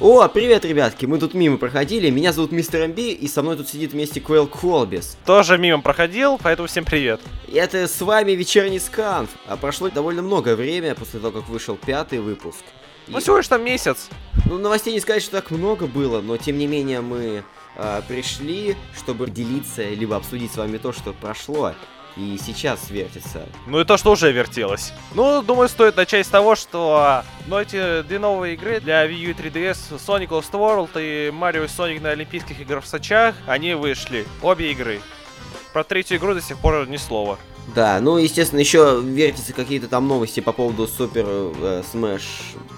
О, привет, ребятки, мы тут мимо проходили, меня зовут Мистер МБ, и со мной тут сидит вместе Квейл Колбис. Тоже мимо проходил, поэтому всем привет. И это с вами Вечерний Сканф. А прошло довольно много время после того, как вышел пятый выпуск. Ну всего лишь там месяц. Ну, новостей не сказать, что так много было, но тем не менее мы а, пришли, чтобы делиться, либо обсудить с вами то, что прошло и сейчас вертится. Ну и то, что уже вертелось. Ну, думаю, стоит начать с того, что ну, эти две новые игры для Wii U и 3DS, Sonic Lost World и Mario и Sonic на Олимпийских играх в Сочах, они вышли. Обе игры. Про третью игру до сих пор ни слова. Да, ну, естественно, еще вертятся какие-то там новости по поводу Супер э, Smash.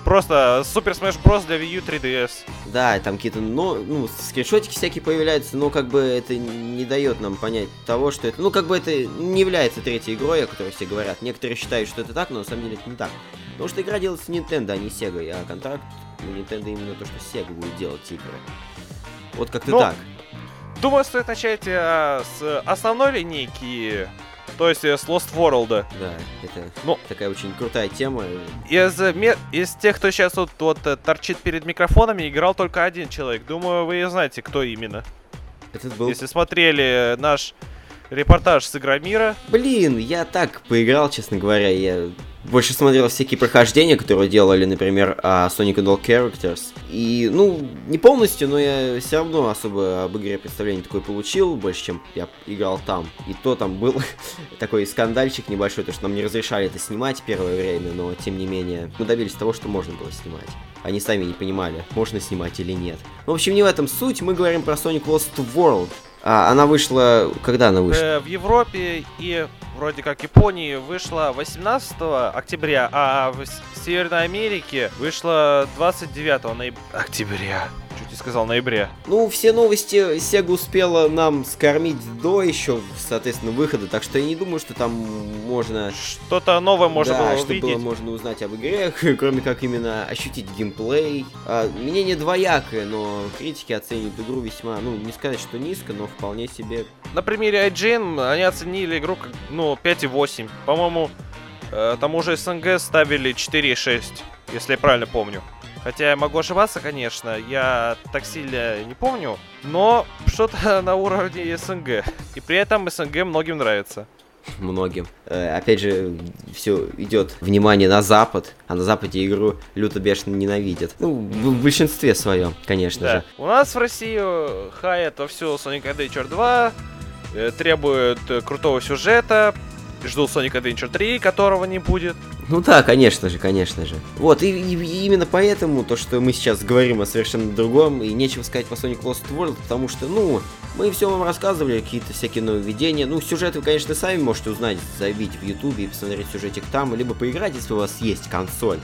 Просто Супер Smash Bros. для Wii U 3DS. Да, там какие-то, ну, ну, скриншотики всякие появляются, но как бы это не дает нам понять того, что это, ну, как бы это не является третьей игрой, о которой все говорят. Некоторые считают, что это так, но на самом деле это не так. Потому что игра делается Nintendo, а не Sega, а контракт у Nintendo именно то, что Sega будет делать игры. Вот как-то ну, так. Думаю, стоит начать а, с основной линейки то есть с Lost World. Да, это ну, такая очень крутая тема. Из, из тех, кто сейчас вот, вот э, торчит перед микрофонами, играл только один человек. Думаю, вы знаете, кто именно. Этот был... Если смотрели наш репортаж с Игромира. Блин, я так поиграл, честно говоря. Я больше смотрел всякие прохождения, которые делали, например, uh, Sonic and All Characters. И, ну, не полностью, но я все равно особо об игре представление такое получил, больше, чем я играл там. И то там был такой скандальчик небольшой, то что нам не разрешали это снимать первое время, но, тем не менее, мы добились того, что можно было снимать. Они сами не понимали, можно снимать или нет. В общем, не в этом суть, мы говорим про Sonic Lost World. А, она вышла... Когда она вышла? Э, в Европе и вроде как Японии вышла 18 октября, а в Северной Америке вышла 29 ноября. Октября чуть не сказал ноябре. Ну, все новости Sega успела нам скормить до еще, соответственно, выхода, так что я не думаю, что там можно... Что-то новое можно да, было что увидеть. было можно узнать об игре, кроме как именно ощутить геймплей. А, мнение двоякое, но критики оценивают игру весьма, ну, не сказать, что низко, но вполне себе... На примере IGN они оценили игру как, ну, 5,8. По-моему, э, там уже СНГ ставили 4,6, если я правильно помню. Хотя я могу ошибаться, конечно, я так сильно не помню, но что-то на уровне СНГ. И при этом СНГ многим нравится. Многим. Э, опять же, все идет внимание на Запад, а на Западе игру люто бешено ненавидят. Ну, в большинстве своем, конечно да. же. У нас в России хаят во все Sonic Adventure 2, э, требуют крутого сюжета, жду Sonic Adventure 3, которого не будет. Ну да, конечно же, конечно же. Вот, и, и именно поэтому то, что мы сейчас говорим о совершенно другом, и нечего сказать по Sonic Lost World, потому что, ну, мы все вам рассказывали, какие-то всякие нововведения. Ну, сюжет вы, конечно, сами можете узнать, забить в Ютубе и посмотреть сюжетик там, либо поиграть, если у вас есть консоль.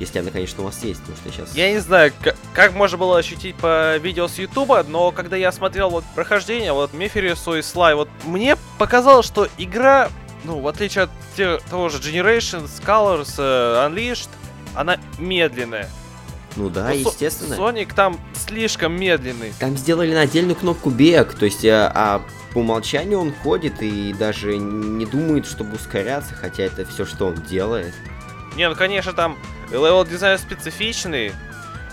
Если она, конечно, у вас есть, потому что сейчас... Я не знаю, как, можно было ощутить по видео с Ютуба, но когда я смотрел вот прохождение, вот Меферису и Слай, вот мне показалось, что игра ну, в отличие от те, того же Generations, Colors, э, Unleashed, она медленная. Ну да, ну, естественно. Sonic там слишком медленный. Там сделали на отдельную кнопку бег, то есть а, а по умолчанию он ходит и даже не думает, чтобы ускоряться, хотя это все, что он делает. Не, ну конечно там level design специфичный,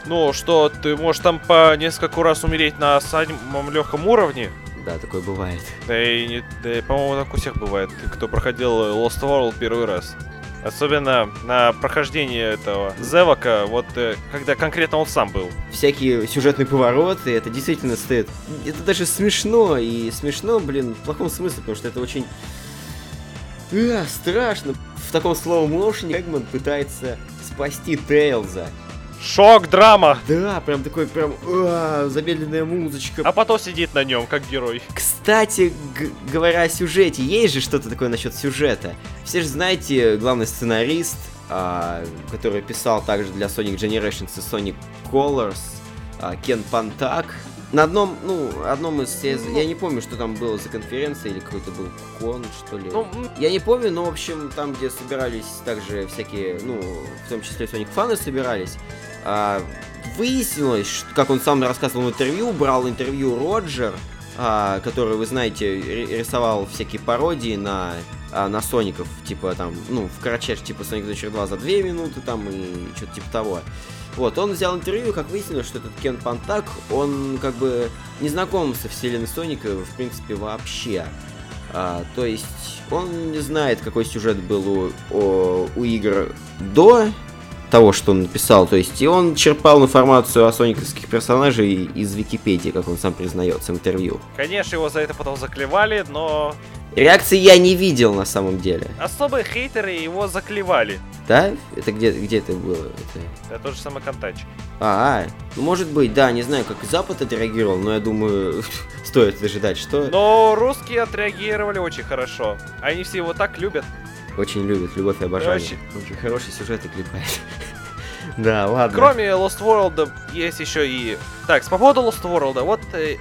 ну что ты можешь там по несколько раз умереть на самом легком уровне, да, такое бывает. Да и, не, да по-моему, так у всех бывает, кто проходил Lost World первый раз. Особенно на прохождении этого Зевака, вот э, когда конкретно он сам был. Всякие сюжетные повороты, это действительно стоит. Это даже смешно, и смешно, блин, в плохом смысле, потому что это очень... А, страшно. В таком словом моушене Эгман пытается спасти Тейлза. Шок, драма. Да, прям такой прям а, замедленная музычка. А потом сидит на нем, как герой. Кстати, говоря о сюжете, есть же что-то такое насчет сюжета. Все же знаете, главный сценарист, а, который писал также для Sonic Generations и Sonic Colors, а, Кен Пантак. На одном, ну, одном из... Я, я не помню, что там было за конференция или какой-то был кон, что ли. Ну, я не помню, но, в общем, там, где собирались также всякие, ну, в том числе Sonic фаны собирались, выяснилось, как он сам рассказывал в интервью, брал интервью Роджер, а, который, вы знаете, рисовал всякие пародии на, а, на Соников, типа там, ну, в кратчайшем, типа Sonic Adventure 2 за 2 минуты там и что-то типа того. Вот, он взял интервью, как выяснилось, что этот Кен Пантак, он как бы не знаком со вселенной Соника, в принципе, вообще. А, то есть, он не знает, какой сюжет был у, о, у игр до того, что он написал. То есть, и он черпал информацию о сониковских персонажей из Википедии, как он сам признается в интервью. Конечно, его за это потом заклевали, но Реакции я не видел на самом деле. особые хейтеры его заклевали. Да? Это где, где это было? Это... Это тот же самый Контач. А, а, ну может быть, да, не знаю, как Запад отреагировал, но я думаю, стоит ожидать, что Но русские отреагировали очень хорошо. Они все его так любят. Очень любят любовь и обожание. Очень. Очень хороший сюжет и клепает. Да, ладно. Кроме Lost World есть еще и... Так, по поводу Lost World, вот э,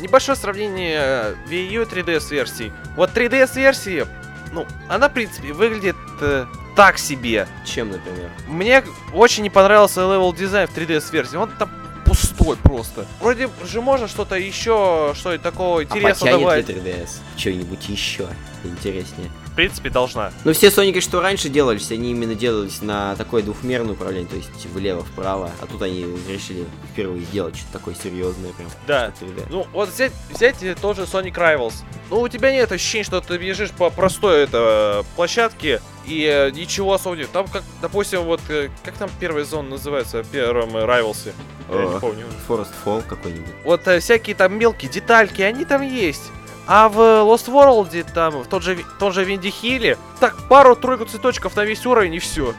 небольшое сравнение э, Wii U и 3DS версий. Вот 3DS версии, ну, она, в принципе, выглядит э, так себе. Чем, например? Мне очень не понравился level design в 3DS версии. Он там пустой просто. Вроде же можно что-то еще, что-то такого А интересного добавить. ли 3DS? Что-нибудь еще интереснее? В принципе, должна. Ну, все Соники, что раньше делались, они именно делались на такое двухмерное управление, то есть влево-вправо. А тут они решили впервые сделать что-то такое серьезное прям. Да. что 3D. Ну, вот взять, взять э, тот же Sonic Rivals. Ну, у тебя нет ощущения, что ты бежишь по простой это, площадке и э, ничего особо нет. Там, как, допустим, вот, э, как там первая зона называется в первом э, Rivals? Я не помню. Forest Fall какой-нибудь. Вот э, всякие там мелкие детальки, они там есть. А в Lost World, там, в тот же, Ви- тот же Винди Хилле, так пару-тройку цветочков на весь уровень и все.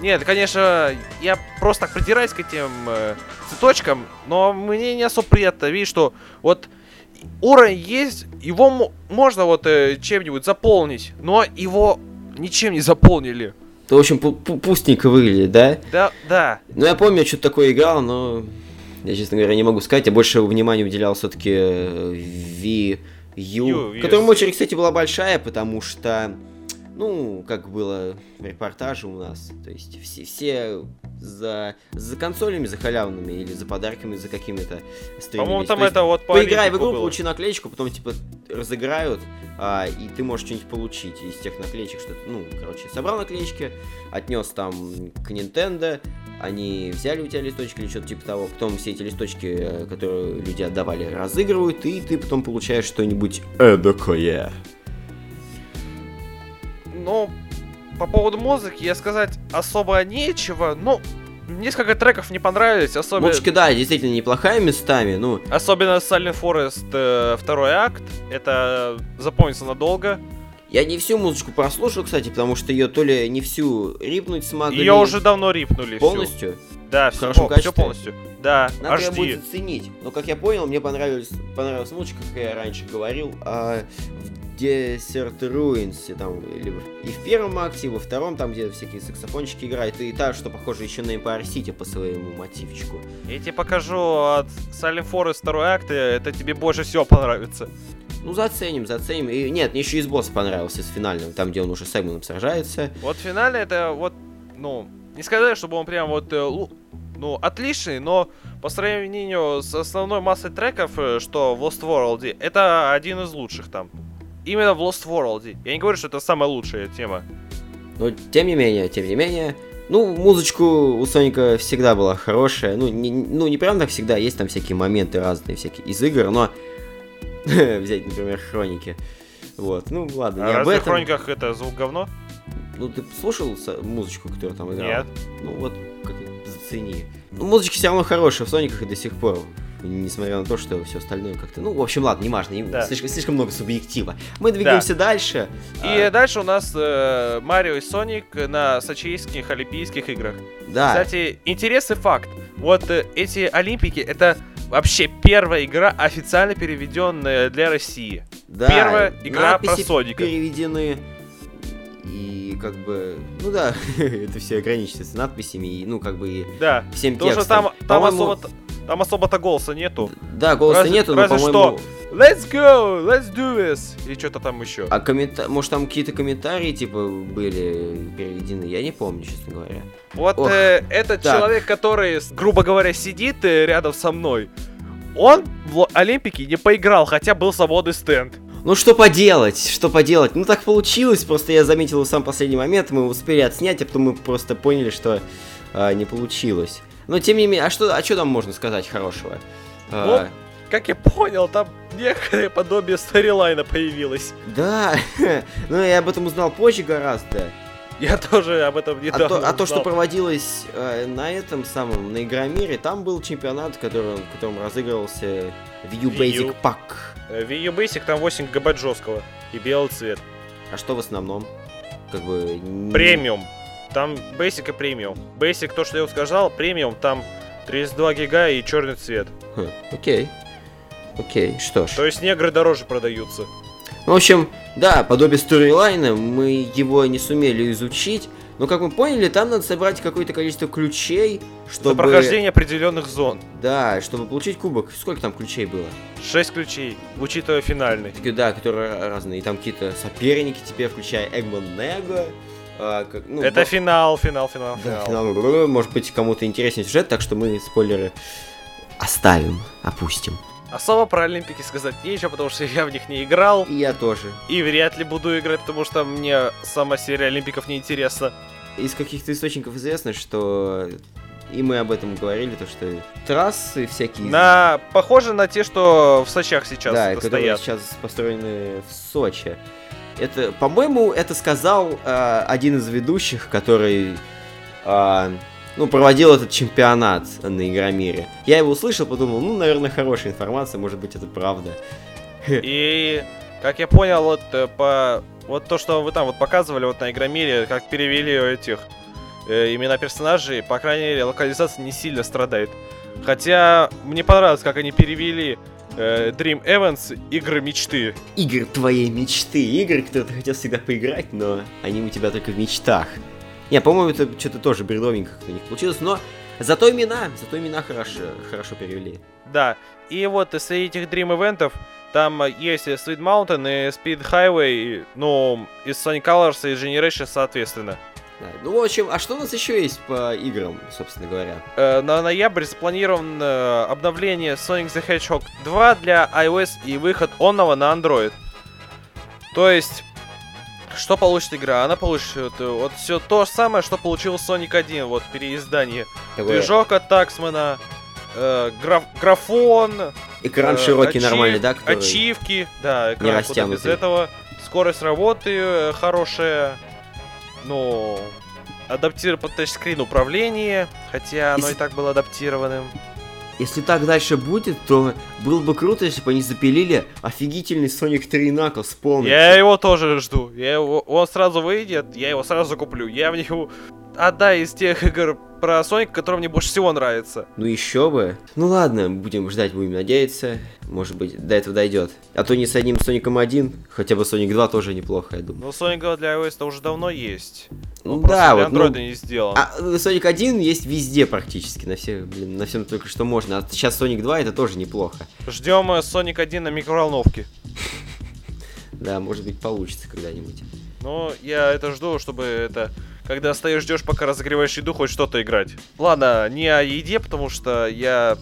Нет, конечно, я просто так придираюсь к этим э, цветочкам, но мне не особо приятно видеть, что вот уровень есть, его мо- можно вот э, чем-нибудь заполнить, но его ничем не заполнили. Это, в общем, пу- пу- пустенько выглядит, да? Да, да. Ну, я помню, я что-то такое играл, но я, честно говоря, не могу сказать. Я больше внимания уделял все-таки V Ю, которая с- очередь, кстати, была большая, потому что, ну, как было в репортаже у нас, то есть все, все за, за консолями, за халявными или за подарками, за какими-то стримами. По-моему, там То это вот по Поиграй в игру, было. получи наклеечку, потом, типа, разыграют, а, и ты можешь что-нибудь получить из тех наклеечек, что ну, короче, собрал наклеечки, отнес там к Nintendo, они взяли у тебя листочки или что-то типа того, потом все эти листочки, э, которые люди отдавали, разыгрывают, и ты потом получаешь что-нибудь эдакое. Ну, по поводу музыки я сказать особо нечего. Ну, несколько треков не понравились, особенно, Музычка, да, действительно неплохая местами, ну, особенно Silent Forest э, второй акт. Это запомнится надолго. я не всю музычку прослушал, кстати, потому что ее то ли не всю рипнуть смогли. Ее уже давно рипнули. всю. полностью. Да, в все, хорошем все качестве? полностью. Да, Надо ее HD. будет оценить. Но, как я понял, мне понравилась, понравилась музычка, как я раньше говорил, а в Desert Ruins, там, либо и в первом акте, и во втором, там, где всякие саксофончики играют, и та, что похоже еще на Empire City по своему мотивчику. Я тебе покажу от Silent Forest второй акт, и это тебе больше всего понравится. Ну, заценим, заценим. И нет, мне еще из босса понравился, с финальным, там, где он уже с Эгманом сражается. Вот финально это вот, ну, не сказать, чтобы он прям вот, э, ну, отличный, но по сравнению с основной массой треков, э, что в Lost World, это один из лучших там. Именно в Lost World. Я не говорю, что это самая лучшая тема. Но, тем не менее, тем не менее, ну, музычку у Соника всегда была хорошая. Ну, не, ну, не прям так всегда, есть там всякие моменты разные, всякие из игр, но взять, например, хроники. Вот, ну ладно, А не об разве в этом. хрониках это звук говно? Ну, ты слушал музычку, которую там играл? Нет. Ну, вот, как зацени. Ну, музычки все равно хорошие в Сониках и до сих пор. Несмотря на то, что все остальное как-то... Ну, в общем, ладно, не важно. не- Да. Слишком, слишком много субъектива. Мы двигаемся дальше. И А, дальше у нас э, Марио и Соник на сочийских Олимпийских играх. да, Кстати, интересный факт. Вот э, эти Олимпики, это вообще первая игра, официально переведенная для России. да. первая игра про Соника. переведены. И как бы... Ну да, это все ограничивается надписями и, ну, как бы и Да. всем Потому что текстом. там, там По-моему, особо там особо-то голоса нету. Да, голоса Разве- нету, но, разве по-моему... Let's go, let's do this. И что-то там еще. А коммента... может там какие-то комментарии типа были переведены, я не помню, честно говоря. Вот Ох, э, этот так. человек, который, грубо говоря, сидит э, рядом со мной, он в Олимпике не поиграл, хотя был свободный стенд. Ну что поделать, что поделать? Ну так получилось, просто я заметил в сам последний момент, мы успели отснять, а потом мы просто поняли, что а, не получилось. Но тем не менее, а что, а что там можно сказать хорошего? А, Как я понял, там некое подобие сторилайна появилось. да, ну я об этом узнал позже гораздо. Я тоже об этом А недавно то, а то, что проводилось э, на этом самом, на Игромире, там был чемпионат, который, в котором разыгрывался Wii Basic. Pack. Э, Wii U Basic там 8 ГБ жесткого и белый цвет. А что в основном? Как бы... н- Премиум. Там Basic и премиум. Basic, то, что я вот сказал, премиум, там 32 гига и черный цвет. Хм, окей. Окей, что ж. То есть негры дороже продаются. В общем, да, подобие сторилайна, мы его не сумели изучить, но, как мы поняли, там надо собрать какое-то количество ключей, чтобы... За прохождение определенных зон. Да, чтобы получить кубок. Сколько там ключей было? 6 ключей, учитывая финальный. Такие, да, которые разные. И там какие-то соперники тебе, включая Эгман Него. А, как- ну, Это ба- финал, финал, финал, Да, финал. финал. Может быть, кому-то интереснее сюжет, так что мы спойлеры оставим, опустим. Особо про Олимпики сказать нечего, потому что я в них не играл. И я тоже. И вряд ли буду играть, потому что мне сама серия Олимпиков не интересна. Из каких-то источников известно, что и мы об этом говорили, то что трассы всякие. На... Похоже на те, что в Сочах сейчас да, которые стоят. сейчас построены в Сочи. Это, по-моему, это сказал э, один из ведущих, который э, ну, проводил этот чемпионат на Игромире. Я его услышал, подумал, ну, наверное, хорошая информация, может быть, это правда. И, как я понял, вот э, по... Вот то, что вы там вот показывали вот на Игромире, как перевели этих э, имена персонажей, по крайней мере, локализация не сильно страдает. Хотя мне понравилось, как они перевели э, Dream Events игры мечты. Игр твоей мечты, игры, которые ты хотел всегда поиграть, но они у тебя только в мечтах. Не, по-моему, это что-то тоже бредовенько как у них получилось, но зато имена, зато имена хорошо, хорошо перевели. Да, и вот среди этих Dream Eventов там есть Sweet Mountain и Speed Highway, ну, из Sonic Colors и Generation соответственно. Да, Ну, в общем, а что у нас еще есть по играм, собственно говоря? Э, на ноябрь спланировано э, обновление Sonic the Hedgehog 2 для iOS и выход онного на Android. То есть, что получит игра? Она получит э, вот все то же самое, что получил Sonic 1, вот переиздание. Такое Движок от Таксмана, э, граф- графон, экран э, широкий, ачив- нормальный, да? который- Ачивки, да, экран куда без этого. Скорость работы э, хорошая. Ну, адаптирован под тачскрин управление, хотя оно Если- и так было адаптированным. Если так дальше будет, то было бы круто, если бы они запилили офигительный Sonic 3 Knuckles полностью. Я его тоже жду. Я его, он сразу выйдет, я его сразу куплю. Я в него одна из тех игр про Соника, которая мне больше всего нравится. Ну еще бы. Ну ладно, будем ждать, будем надеяться. Может быть, до этого дойдет. А то не с одним Соником 1, хотя бы Sonic 2 тоже неплохо, я думаю. Но Соника для iOS уже давно есть. Ну да, для вот. ну, Android не сделан. А э, Sonic 1 есть везде практически, на всех, блин, на всем только что можно. А сейчас Sonic 2 это тоже неплохо. Ждем э, Sonic 1 на микроволновке. Да, может быть получится когда-нибудь. Но я это жду, чтобы это... Когда стоишь, ждешь, пока разогреваешь еду, хоть что-то играть. Ладно, не о еде, потому что я...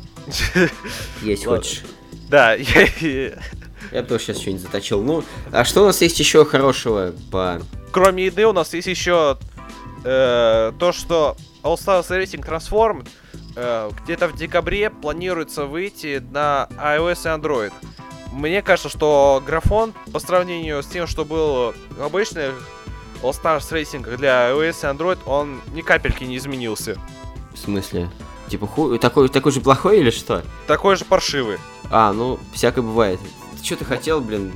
Есть хочешь. Да, я... Я тоже сейчас что-нибудь заточил. Ну, а что у нас есть еще хорошего по... Кроме еды у нас есть еще э, то, что All Stars Racing Transformed э, где-то в декабре планируется выйти на iOS и Android. Мне кажется, что графон по сравнению с тем, что был в обычных All Stars Racing для iOS и Android, он ни капельки не изменился. В смысле? Типа, ху... такой, такой же плохой или что? Такой же паршивый. А, ну, всякое бывает. Ты что ты хотел, блин,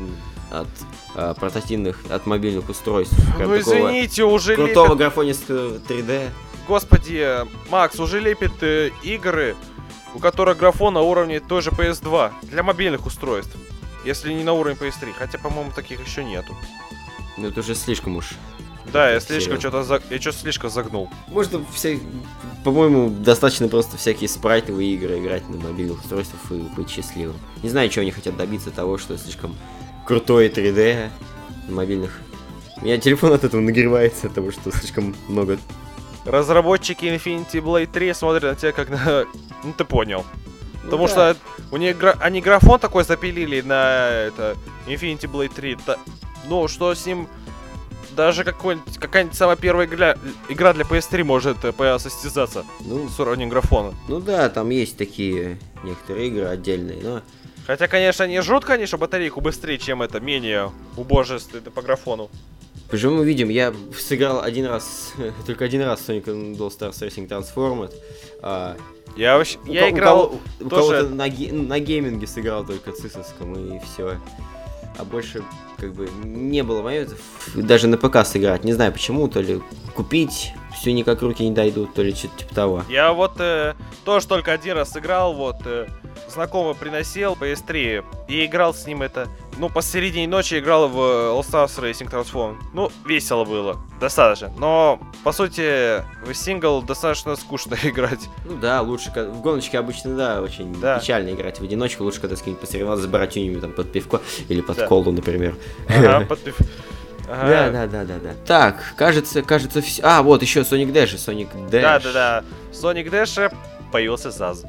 от а, портативных, от мобильных устройств? Прям ну извините, уже Крутого лепят... графонистого 3D. Господи, Макс, уже лепит э, игры, у которых графон на уровне той же PS2 для мобильных устройств. Если не на уровне PS3, хотя, по-моему, таких еще нету. Ну, это уже слишком уж. Да, я слишком что-то за... я что-то слишком загнул. Можно все... По-моему, достаточно просто всякие спрайтовые игры играть на мобильных устройствах и быть счастливым. Не знаю, чего они хотят добиться того, что слишком крутое 3D на мобильных. У меня телефон от этого нагревается, от того, что слишком много... Разработчики Infinity Blade 3 смотрят на тебя как на... Ну ты понял. Ну Потому да. что у них гра- они графон такой запилили на это Infinity Blade 3. та- Ну, что с ним даже какой-нибудь, какая-нибудь самая первая игра, игра для PS3 может э, посостязаться Ну, с уровнем графона. ну да, там есть такие некоторые игры отдельные, но... Хотя, конечно, не жрут, конечно, батарейку быстрее, чем это, менее убожественно по графону. Поживем увидим. Я сыграл один раз, только один раз Sonic All Stars Racing Transformed. А, Я вообще, у я ко- у играл, кого- у тоже- кого-то на, на гейминге сыграл только цисовском и все. А больше как бы не было моментов даже на ПК сыграть. Не знаю почему, то ли купить все никак руки не дойдут, то ли что-то типа того. я вот э, тоже только один раз играл, вот, э, знакомый приносил PS3 и играл с ним это, ну, посередине ночи играл в э, All Stars Racing Transform. Ну, весело было, достаточно. Но, по сути, в сингл достаточно скучно играть. Ну да, лучше в гоночке обычно, да, очень Да. печально играть в одиночку. Лучше когда с кем-нибудь посоревноваться с братюнями там под пивко или под Да. колу, например. Ага, под- Ага. Да, да, да, да, да. Так, кажется, кажется, все. А, вот еще Sonic Dash, Sonic Dash. Да, да, да. Sonic Dash появился Заз.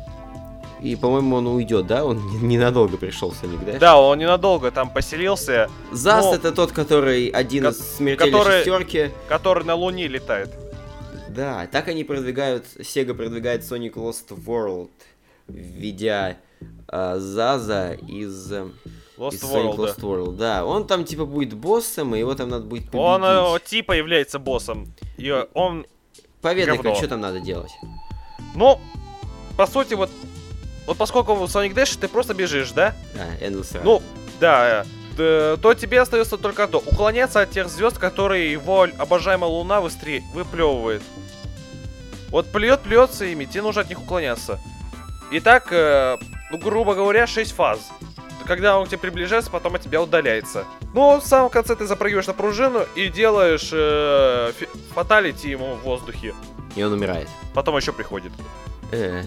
И, по-моему, он уйдет, да? Он не- ненадолго пришел Sonic Dash. Да, он ненадолго там поселился, Зас но- это тот, который один Ко- из смертельной который- шестерки. который на Луне летает. Да, так они продвигают, Sega продвигает Sonic Lost World, введя а, Заза из, э, Lost из Sonic World. да. Lost World. Да, он там типа будет боссом, и его там надо будет победить. Он э, типа является боссом. И э, он, Поведай, как что там надо делать. ну, по сути, вот, вот поскольку в Sonic Dash ты просто бежишь, да? Да, Endless. Ну, да, то тебе остается только то, уклоняться от тех звезд, которые его обожаемая Луна выстре... выплевывает. Вот плюет, плюется ими, тебе нужно от них уклоняться. И так, э, ну, грубо говоря, 6 фаз. Когда он к тебе приближается, потом от тебя удаляется. Ну, в самом конце ты запрыгиваешь на пружину и делаешь э, фаталити ему в воздухе. И он умирает. Потом еще приходит. Э.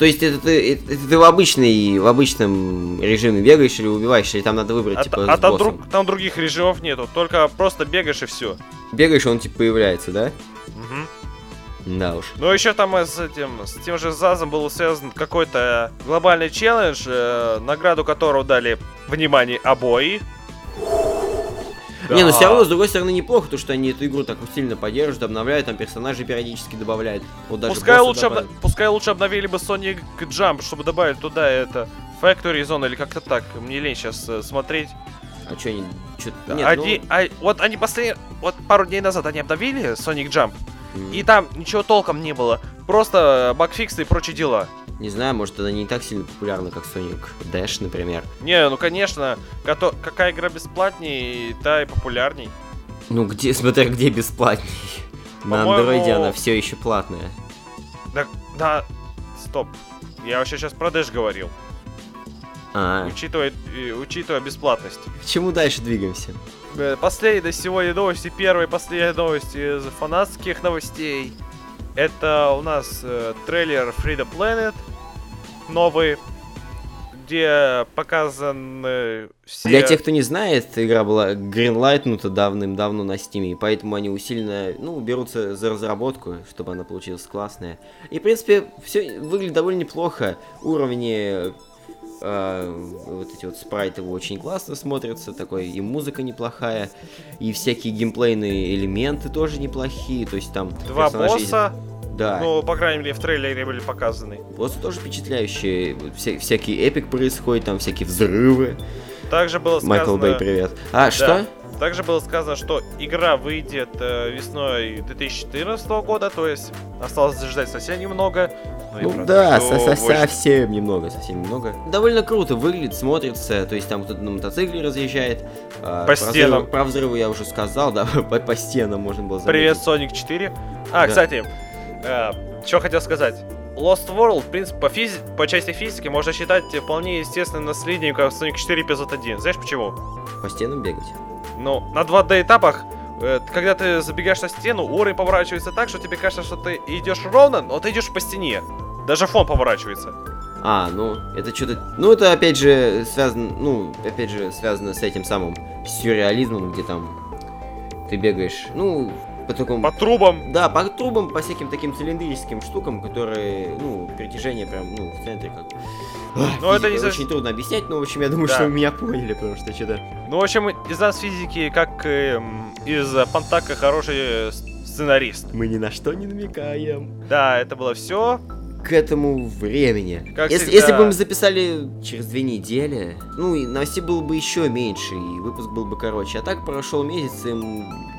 То есть это ты, это ты в обычной, в обычном режиме бегаешь или убиваешь, или там надо выбрать, А, типа, а там, друг- там других режимов нету, только просто бегаешь и все. Бегаешь, он типа появляется, да? Угу. Да уж. Ну, еще там э, с этим, с тем же Зазом был связан какой-то глобальный челлендж, э, награду которого дали, внимание, обои. Не, но Да. все равно, с другой стороны, неплохо, то, что они эту игру так усиленно поддерживают, обновляют, там персонажей периодически добавляют. Вот даже Пускай лучше, обна- пускай лучше обновили бы Sonic Jump, чтобы добавили туда это Factory Zone или как-то так. Мне лень сейчас смотреть. А что они... Чё... Нет, Они, а, вот они последние, вот пару дней назад они обновили Sonic Jump, ну, м, и там ничего толком не было. Просто багфиксы и прочие дела. Не знаю, может, она не так сильно популярна, как Sonic Dash, например. Не, ну конечно, като- какая игра бесплатней, та и популярней. Ну, где, смотря где бесплатней. На По-моему- андроиде она все еще платная. Да, да, стоп. Я вообще сейчас про Dash говорил. А, Учитывая, учитывая бесплатность. к чему дальше двигаемся? Э, Последние сегодня новости, первые последние новости из фанатских новостей. Это у нас э, трейлер Freedom Planet новый, где показаны все... Для тех, кто не знает, игра была гринлайтнута давным-давно на стиме, и поэтому они усиленно, ну, берутся за разработку, чтобы она получилась классная. И, в принципе, все выглядит довольно неплохо. Уровни, э, вот эти вот спрайты очень классно смотрятся, такой и музыка неплохая, и всякие геймплейные элементы тоже неплохие, то есть там... Два персонажи босса, Да, ну, по крайней мере, в трейлере были показаны. боссы тоже впечатляющие, вся- всякий эпик происходит, там всякие взрывы. Также было сказано... Майкл Бэй, привет. А, что? Также было сказано, что игра выйдет э, весной 2014 года, то есть осталось ждать совсем немного. Ну правда, да, со- со- совсем немного, совсем немного. Довольно круто выглядит, смотрится, то есть там кто-то на мотоцикле разъезжает. а, По про стенам. взрывы- Про взрывы я уже сказал, да, по, по стенам можно было заметить. Привет, Sonic 4. А, Да. кстати, что хотел сказать. Lost World, в принципе, по, физи- по части физики можно считать вполне естественным наследником Sonic 4 эпизод 1. Знаешь почему? По стенам бегать. Ну, на 2D этапах, э, когда ты забегаешь на стену, уровень поворачивается так, что тебе кажется, что ты идешь ровно, но ты идешь по стене. Даже фон поворачивается. А, ну, это что-то... Ну, это, опять же, связано... Ну, опять же, связано с этим самым сюрреализмом, где там ты бегаешь... Ну, по такому... По трубам. Да, по трубам, по всяким таким цилиндрическим штукам, которые, ну, притяжение прям, ну, в центре как Ну, это не за- очень трудно объяснять, но, в общем, я думаю, Да. что вы меня поняли, потому что что-то... Ну, в общем, из нас физики, как эм, из Пантака хороший э, сценарист. Мы ни на что не намекаем. Да, это было все. К этому времени. Как если, всегда. если бы мы записали через две недели, ну и новостей было бы еще меньше, и выпуск был бы короче. А так прошел месяц, и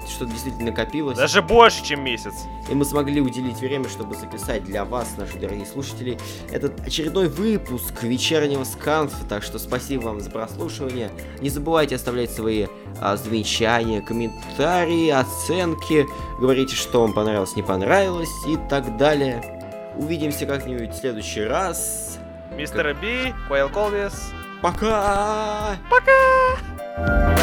что-то действительно накопилось. Даже больше, чем месяц. И мы смогли уделить время, чтобы записать для вас, наши дорогие слушатели, этот очередной выпуск вечернего сканфа. Так что спасибо вам за прослушивание. Не забывайте оставлять свои а, замечания, комментарии, оценки. Говорите, что вам понравилось, не понравилось и так далее. Увидимся как-нибудь в следующий раз. Мистер Би, Куайл Колвис. Пока! Пока!